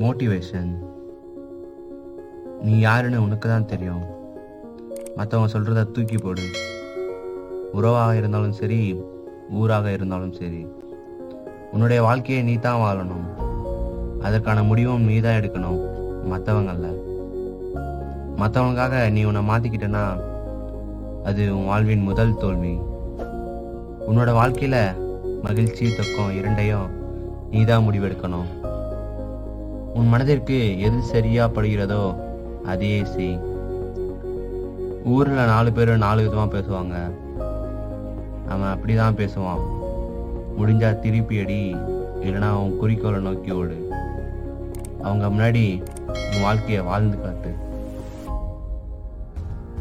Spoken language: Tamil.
மோட்டிவேஷன். நீ யாருன்னு உனக்கு தான் தெரியும். மற்றவங்க சொல்கிறத தூக்கி போடு. உறவாக இருந்தாலும் சரி ஊராக இருந்தாலும் சரி உன்னுடைய வாழ்க்கையை நீ தான் வாழணும். அதற்கான முடிவும் நீ தான் எடுக்கணும். மற்றவங்கள மற்றவங்களுக்காக நீ உன்னை மாற்றிக்கிட்டனா அது உன் வாழ்வின் முதல் தோல்வி. உன்னோட வாழ்க்கையில் மகிழ்ச்சி தக்கம் இரண்டையும் நீ தான் முடிவெடுக்கணும். உன் மனதிற்கு எது சரியா படுகிறதோ அதையே செய். ஊரில் நாலு பேர் நாலு விதமாக பேசுவாங்க. அவன் அப்படி தான் பேசுவான். முடிஞ்சா திருப்பி அடி இல்லைனா அவன் குறிக்கோளை நோக்கி ஓடு. அவங்க முன்னாடி உன் வாழ்க்கையை வாழ்ந்து காட்டு.